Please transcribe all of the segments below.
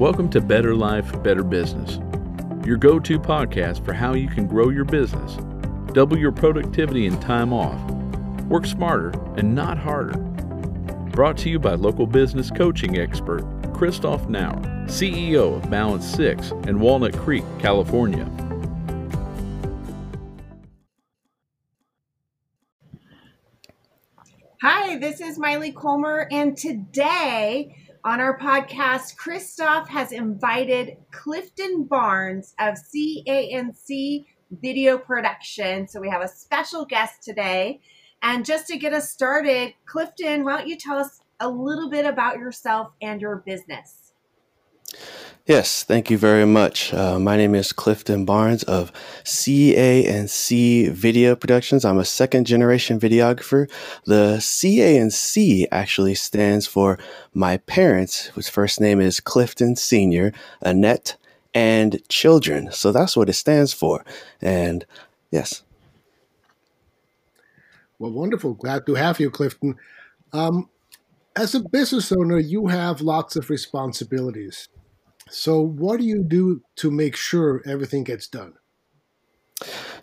Welcome to Better Life, Better Business, your go to podcast for how you can grow your business, double your productivity and time off, work smarter and not harder. Brought to you by local business coaching expert Christoph Nauer, CEO of Balance 6 in Walnut Creek, California. Hi, this is Miley Colmer, and today on our podcast, Christoph has invited Clifton Barnes of CA&C Video Production. So we have a special guest today. And just to get us started, Clifton, why don't you tell us a little bit about yourself and your business? Yes, thank you very much. Uh, my name is Clifton Barnes of CA&C Video Productions. I'm a second generation videographer. The CA&C actually stands for my parents, whose first name is Clifton Sr., Annette, and children. So that's what it stands for. And yes. Well, wonderful. Glad to have you, Clifton. Um, as a business owner, you have lots of responsibilities. So, what do you do to make sure everything gets done?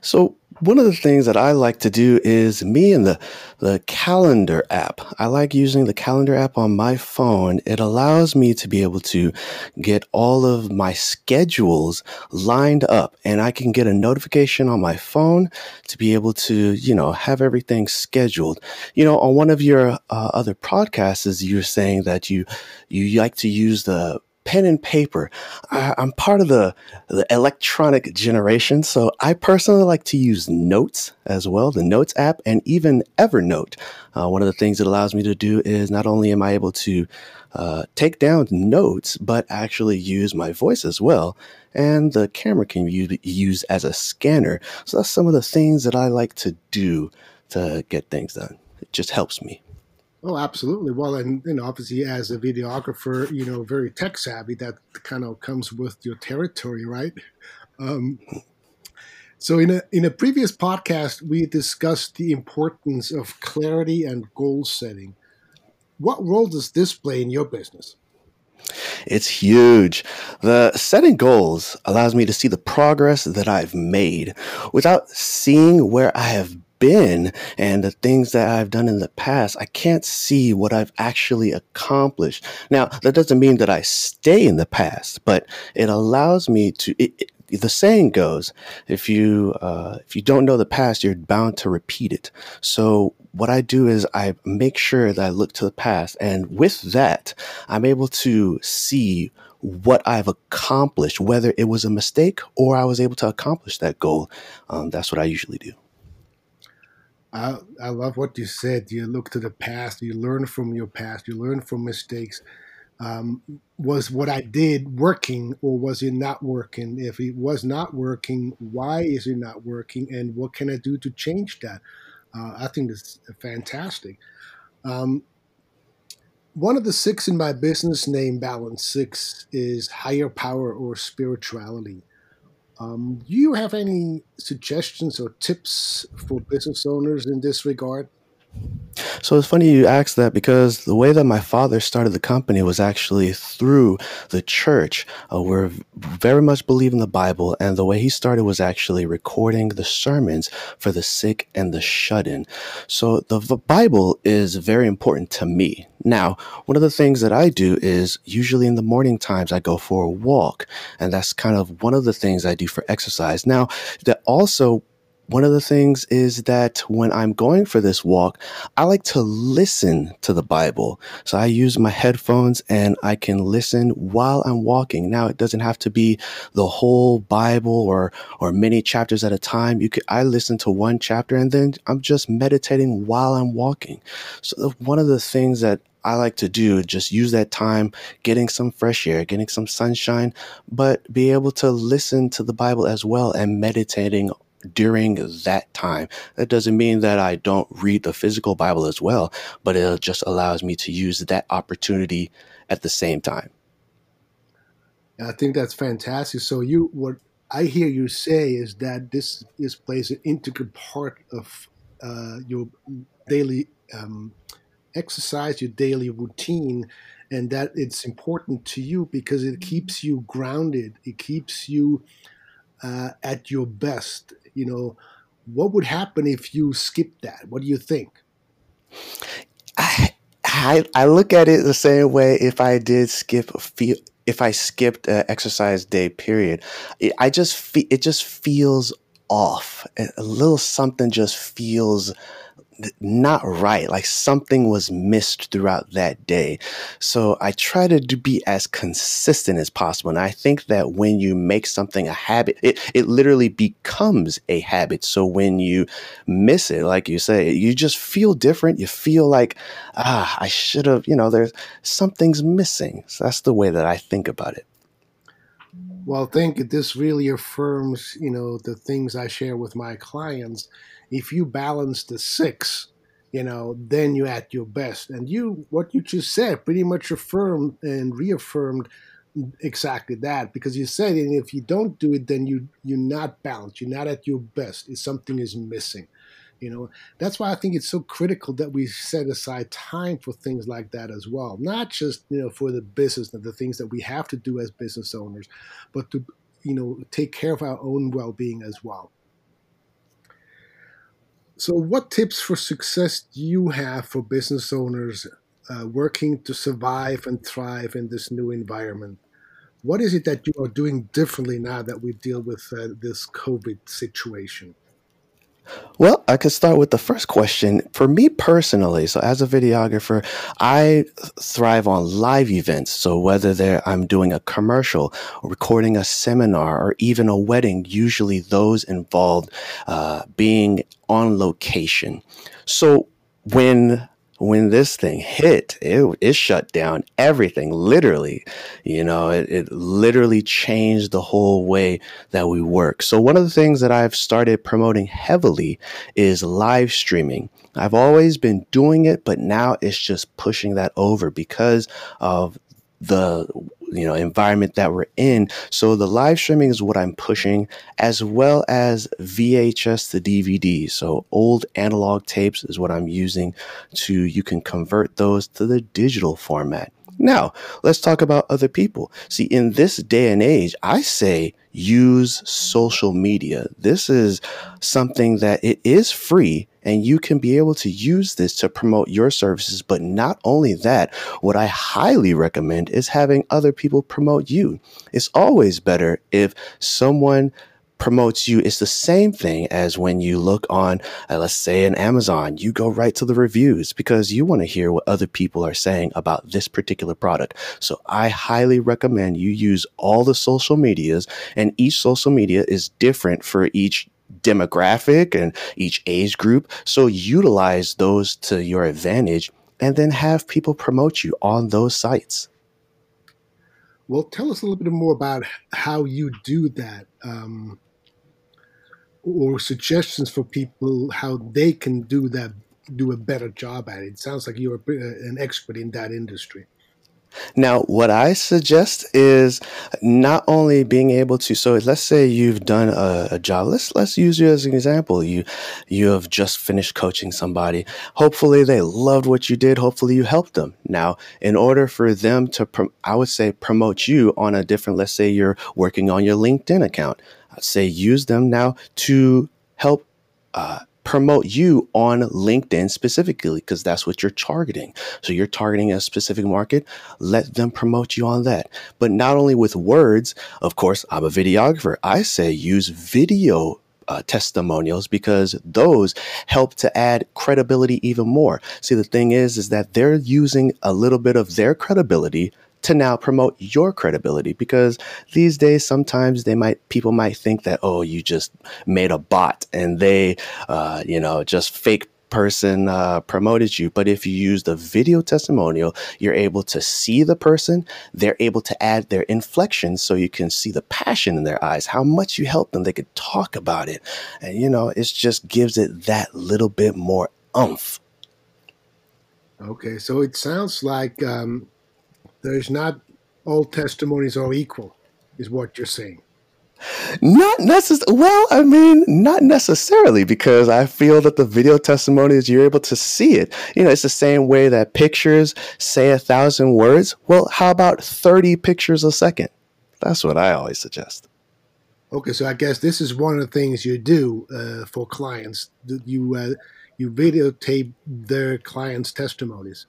So, one of the things that I like to do is me and the, the calendar app. I like using the calendar app on my phone. It allows me to be able to get all of my schedules lined up and I can get a notification on my phone to be able to, you know, have everything scheduled. You know, on one of your uh, other podcasts, you're saying that you, you like to use the pen and paper. I, am part of the, the electronic generation, so I personally like to use Notes as well, the Notes app, and even Evernote. Uh, one of the things it allows me to do is not only am I able to uh, take down notes, but actually use my voice as well. And the camera can be used as a scanner. So that's some of the things that I like to do to get things done. It just helps me. Oh, absolutely. Well, and, and obviously, as a videographer, you know, very tech savvy, that kind of comes with your territory, right? Um, so, in a in a previous podcast, we discussed the importance of clarity and goal setting. What role does this play in your business? It's huge. The setting goals allows me to see the progress that I've made without seeing where I have been and the things that I've done in the past, I can't see what I've actually accomplished. Now, that doesn't mean that I stay in the past, but it allows me to. It, it, the saying goes, if you uh, if you don't know the past, you're bound to repeat it. So what I do is I make sure that I look to the past, and with that, I'm able to see what I've accomplished, whether it was a mistake or I was able to accomplish that goal. Um, that's what I usually do. I, I love what you said. You look to the past, you learn from your past, you learn from mistakes. Um, was what I did working or was it not working? If it was not working, why is it not working? And what can I do to change that? Uh, I think that's fantastic. Um, one of the six in my business name, Balance Six, is higher power or spirituality. Um, do you have any suggestions or tips for business owners in this regard? So it's funny you asked that because the way that my father started the company was actually through the church. Uh, we're very much believe in the Bible, and the way he started was actually recording the sermons for the sick and the shut in. So the, the Bible is very important to me. Now, one of the things that I do is usually in the morning times I go for a walk, and that's kind of one of the things I do for exercise. Now, that also one of the things is that when I'm going for this walk, I like to listen to the Bible. So I use my headphones and I can listen while I'm walking. Now it doesn't have to be the whole Bible or or many chapters at a time. You could I listen to one chapter and then I'm just meditating while I'm walking. So one of the things that I like to do just use that time getting some fresh air, getting some sunshine, but be able to listen to the Bible as well and meditating during that time. That doesn't mean that I don't read the physical Bible as well, but it just allows me to use that opportunity at the same time. I think that's fantastic. So you what I hear you say is that this this plays an integral part of uh, your daily um, exercise, your daily routine, and that it's important to you because it keeps you grounded. It keeps you uh, at your best. You know, what would happen if you skipped that? What do you think? I, I, I look at it the same way if I did skip a few, if I skipped an exercise day period, it, I just fe- it just feels off. A little something just feels not right. Like something was missed throughout that day. So I try to be as consistent as possible. And I think that when you make something a habit, it, it literally becomes a habit. So when you miss it, like you say, you just feel different. You feel like, ah, I should have, you know, there's something's missing. So that's the way that I think about it. Well, think this really affirms, you know, the things I share with my clients if you balance the six, you know, then you're at your best. And you, what you just said, pretty much affirmed and reaffirmed exactly that because you said and if you don't do it then you you're not balanced you're not at your best something is missing you know that's why i think it's so critical that we set aside time for things like that as well not just you know for the business and the things that we have to do as business owners but to you know take care of our own well-being as well so, what tips for success do you have for business owners uh, working to survive and thrive in this new environment? What is it that you are doing differently now that we deal with uh, this COVID situation? Well, I could start with the first question. For me personally, so as a videographer, I thrive on live events. So whether I'm doing a commercial, recording a seminar, or even a wedding, usually those involved uh, being on location. So when when this thing hit, it, it shut down everything, literally. You know, it, it literally changed the whole way that we work. So, one of the things that I've started promoting heavily is live streaming. I've always been doing it, but now it's just pushing that over because of the you know environment that we're in so the live streaming is what i'm pushing as well as vhs to dvd so old analog tapes is what i'm using to you can convert those to the digital format now, let's talk about other people. See, in this day and age, I say use social media. This is something that it is free and you can be able to use this to promote your services. But not only that, what I highly recommend is having other people promote you. It's always better if someone promotes you it's the same thing as when you look on uh, let's say an amazon you go right to the reviews because you want to hear what other people are saying about this particular product so i highly recommend you use all the social medias and each social media is different for each demographic and each age group so utilize those to your advantage and then have people promote you on those sites well, tell us a little bit more about how you do that. Um, or suggestions for people how they can do that, do a better job at it. It sounds like you're an expert in that industry. Now, what I suggest is not only being able to. So, let's say you've done a, a, job. Let's let's use you as an example. You you have just finished coaching somebody. Hopefully, they loved what you did. Hopefully, you helped them. Now, in order for them to, I would say, promote you on a different. Let's say you're working on your LinkedIn account I'd say use them now to help uh, promote you on LinkedIn specifically because that's what you're targeting. So you're targeting a specific market, let them promote you on that. But not only with words, of course, I'm a videographer. I say use video uh, testimonials because those help to add credibility even more. See, the thing is, is that they're using a little bit of their credibility to now promote your credibility because these days sometimes they might people might think that oh you just made a bot and they uh, you know just fake person uh, promoted you. But if you use the video testimonial, you're able to see the person. They're able to add their inflections so you can see the passion in their eyes, how much you help them. They could talk about it. And, you know, it just gives it that little bit more umph. Okay. So it sounds like um, there's not all testimonies are equal, is what you're saying. Not necessarily. Well, I mean, not necessarily because I feel that the video testimonies you're able to see it. You know, it's the same way that pictures say a thousand words. Well, how about thirty pictures a second? That's what I always suggest. Okay, so I guess this is one of the things you do uh, for clients. You uh, you videotape their clients' testimonies.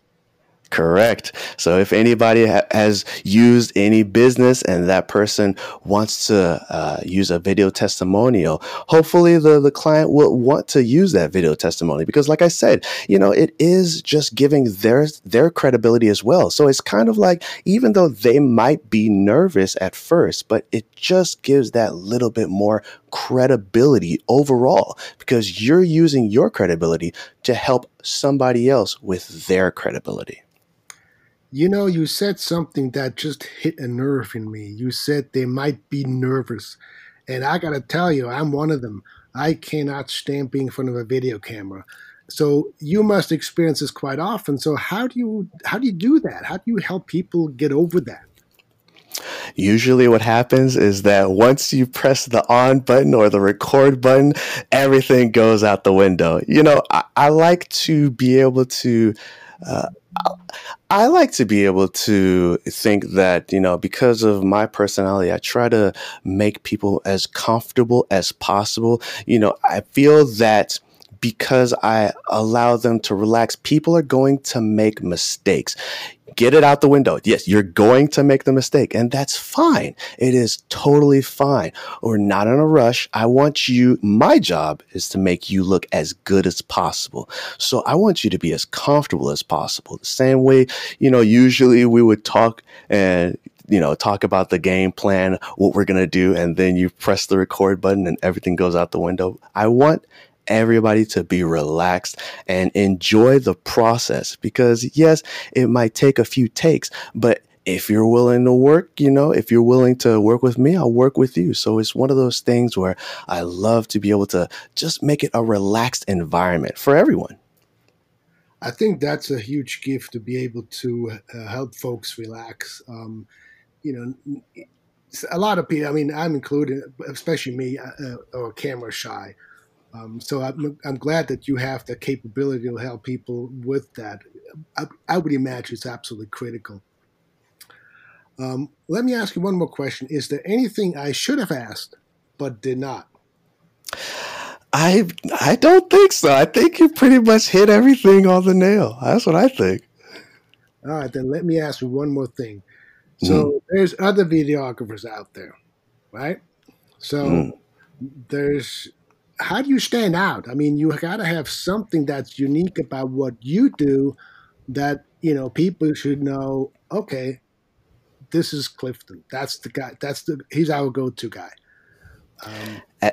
Correct. So if anybody ha- has used any business and that person wants to uh, use a video testimonial, hopefully the, the client will want to use that video testimony because, like I said, you know, it is just giving their their credibility as well. So it's kind of like even though they might be nervous at first, but it just gives that little bit more credibility overall because you're using your credibility to help somebody else with their credibility. You know, you said something that just hit a nerve in me. You said they might be nervous. And I got to tell you, I'm one of them. I cannot stand being in front of a video camera. So you must experience this quite often. So how do you how do you do that? How do you help people get over that? Usually, what happens is that once you press the on button or the record button, everything goes out the window. You know, I, I like to be able to. Uh, I like to be able to think that, you know, because of my personality, I try to make people as comfortable as possible. You know, I feel that because I allow them to relax, people are going to make mistakes get it out the window. Yes, you're going to make the mistake, and that's fine. It is totally fine. We're not in a rush. I want you, my job is to make you look as good as possible. So I want you to be as comfortable as possible. The same way, you know, usually we would talk and you know, talk about the game plan, what we're going to do, and then you press the record button and everything goes out the window. I want everybody to be relaxed and enjoy the process because yes, it might take a few takes, but if you're willing to work, you know, if you're willing to work with me, I'll work with you. So it's one of those things where I love to be able to just make it a relaxed environment for everyone. I think that's a huge gift to be able to uh, help folks relax. Um, you know, a lot of people, I mean, I'm included, especially me, uh, or uh, camera shy. Um, so I'm, I'm glad that you have the capability to help people with that. I, I would imagine it's absolutely critical. Um, let me ask you one more question. Is there anything I should have asked but did not? I I don't think so. I think you pretty much hit everything on the nail. That's what I think. All right, then let me ask you one more thing. So mm. there's other videographers out there, right? So mm. there's how do you stand out? I mean, you got to have something that's unique about what you do that, you know, people should know, okay, this is Clifton. That's the guy. That's the, he's our go to guy. Um,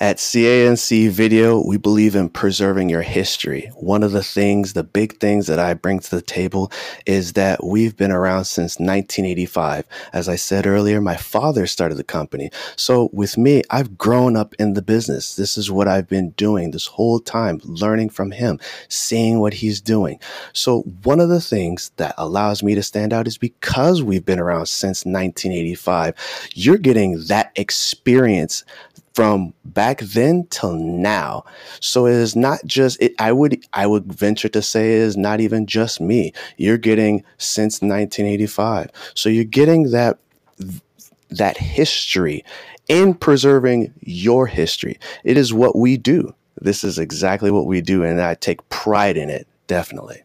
at CA&C Video, we believe in preserving your history. One of the things, the big things that I bring to the table is that we've been around since 1985. As I said earlier, my father started the company. So with me, I've grown up in the business. This is what I've been doing this whole time, learning from him, seeing what he's doing. So one of the things that allows me to stand out is because we've been around since 1985. You're getting that experience from back then till now. So it is not just it, I would I would venture to say it is not even just me. You're getting since 1985. So you're getting that that history in preserving your history. It is what we do. This is exactly what we do and I take pride in it, definitely.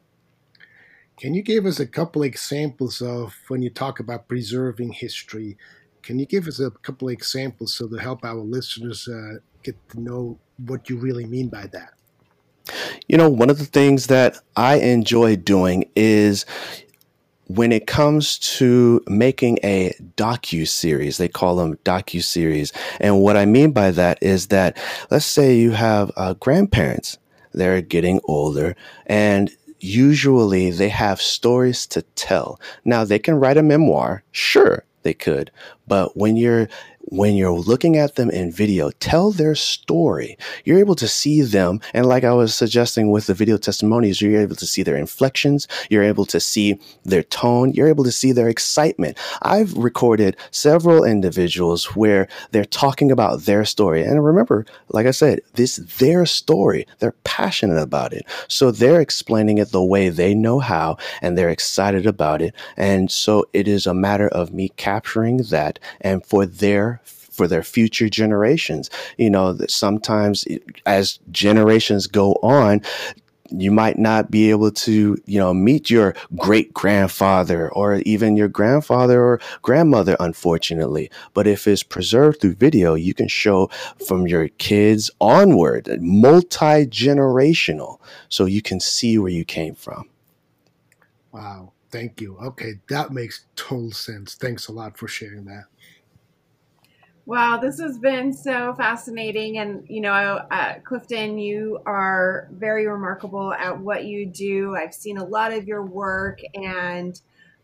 Can you give us a couple examples of when you talk about preserving history? Can you give us a couple of examples so to help our listeners uh, get to know what you really mean by that? You know, one of the things that I enjoy doing is when it comes to making a docu series, they call them docu series, and what I mean by that is that let's say you have uh, grandparents, they're getting older, and usually they have stories to tell. Now they can write a memoir, sure, they could. But when you're when you're looking at them in video, tell their story. You're able to see them. And like I was suggesting with the video testimonies, you're able to see their inflections. You're able to see their tone. You're able to see their excitement. I've recorded several individuals where they're talking about their story. And remember, like I said, this their story. They're passionate about it. So they're explaining it the way they know how and they're excited about it. And so it is a matter of me capturing that and for their for their future generations. You know, that sometimes as generations go on, you might not be able to, you know, meet your great grandfather or even your grandfather or grandmother, unfortunately. But if it's preserved through video, you can show from your kids onward, multi generational, so you can see where you came from. Wow. Thank you. Okay. That makes total sense. Thanks a lot for sharing that. Wow, this has been so fascinating. And, you know, uh, Clifton, you are very remarkable at what you do. I've seen a lot of your work, and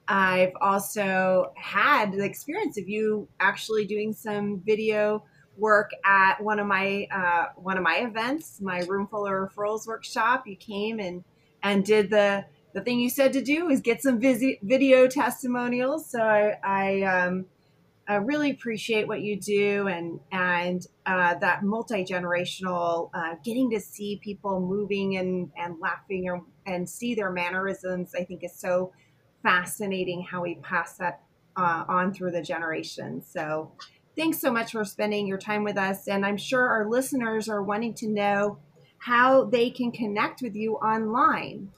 I've also had the experience of you actually doing some video work at one of my uh, one of my events, my room full of referrals workshop. You came and and did the the thing you said to do is get some video testimonials. So I, I um, I really appreciate what you do and and uh, that multi generational, uh, getting to see people moving and and laughing or, and see their mannerisms. I think is so fascinating how we pass that uh, on through the generations. So, thanks so much for spending your time with us, and I'm sure our listeners are wanting to know how they can connect with you online.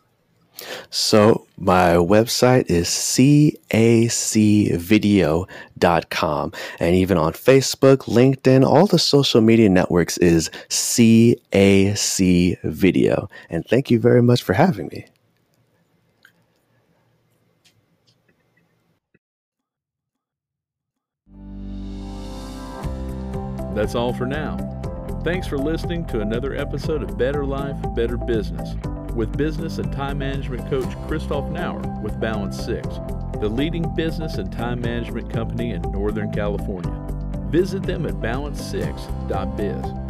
So my website is cacvideo.com. And even on Facebook, LinkedIn, all the social media networks is CAC Video. And thank you very much for having me. That's all for now. Thanks for listening to another episode of Better Life, Better Business with business and time management coach Christoph Nauer with Balance 6, the leading business and time management company in Northern California. Visit them at balance6.biz.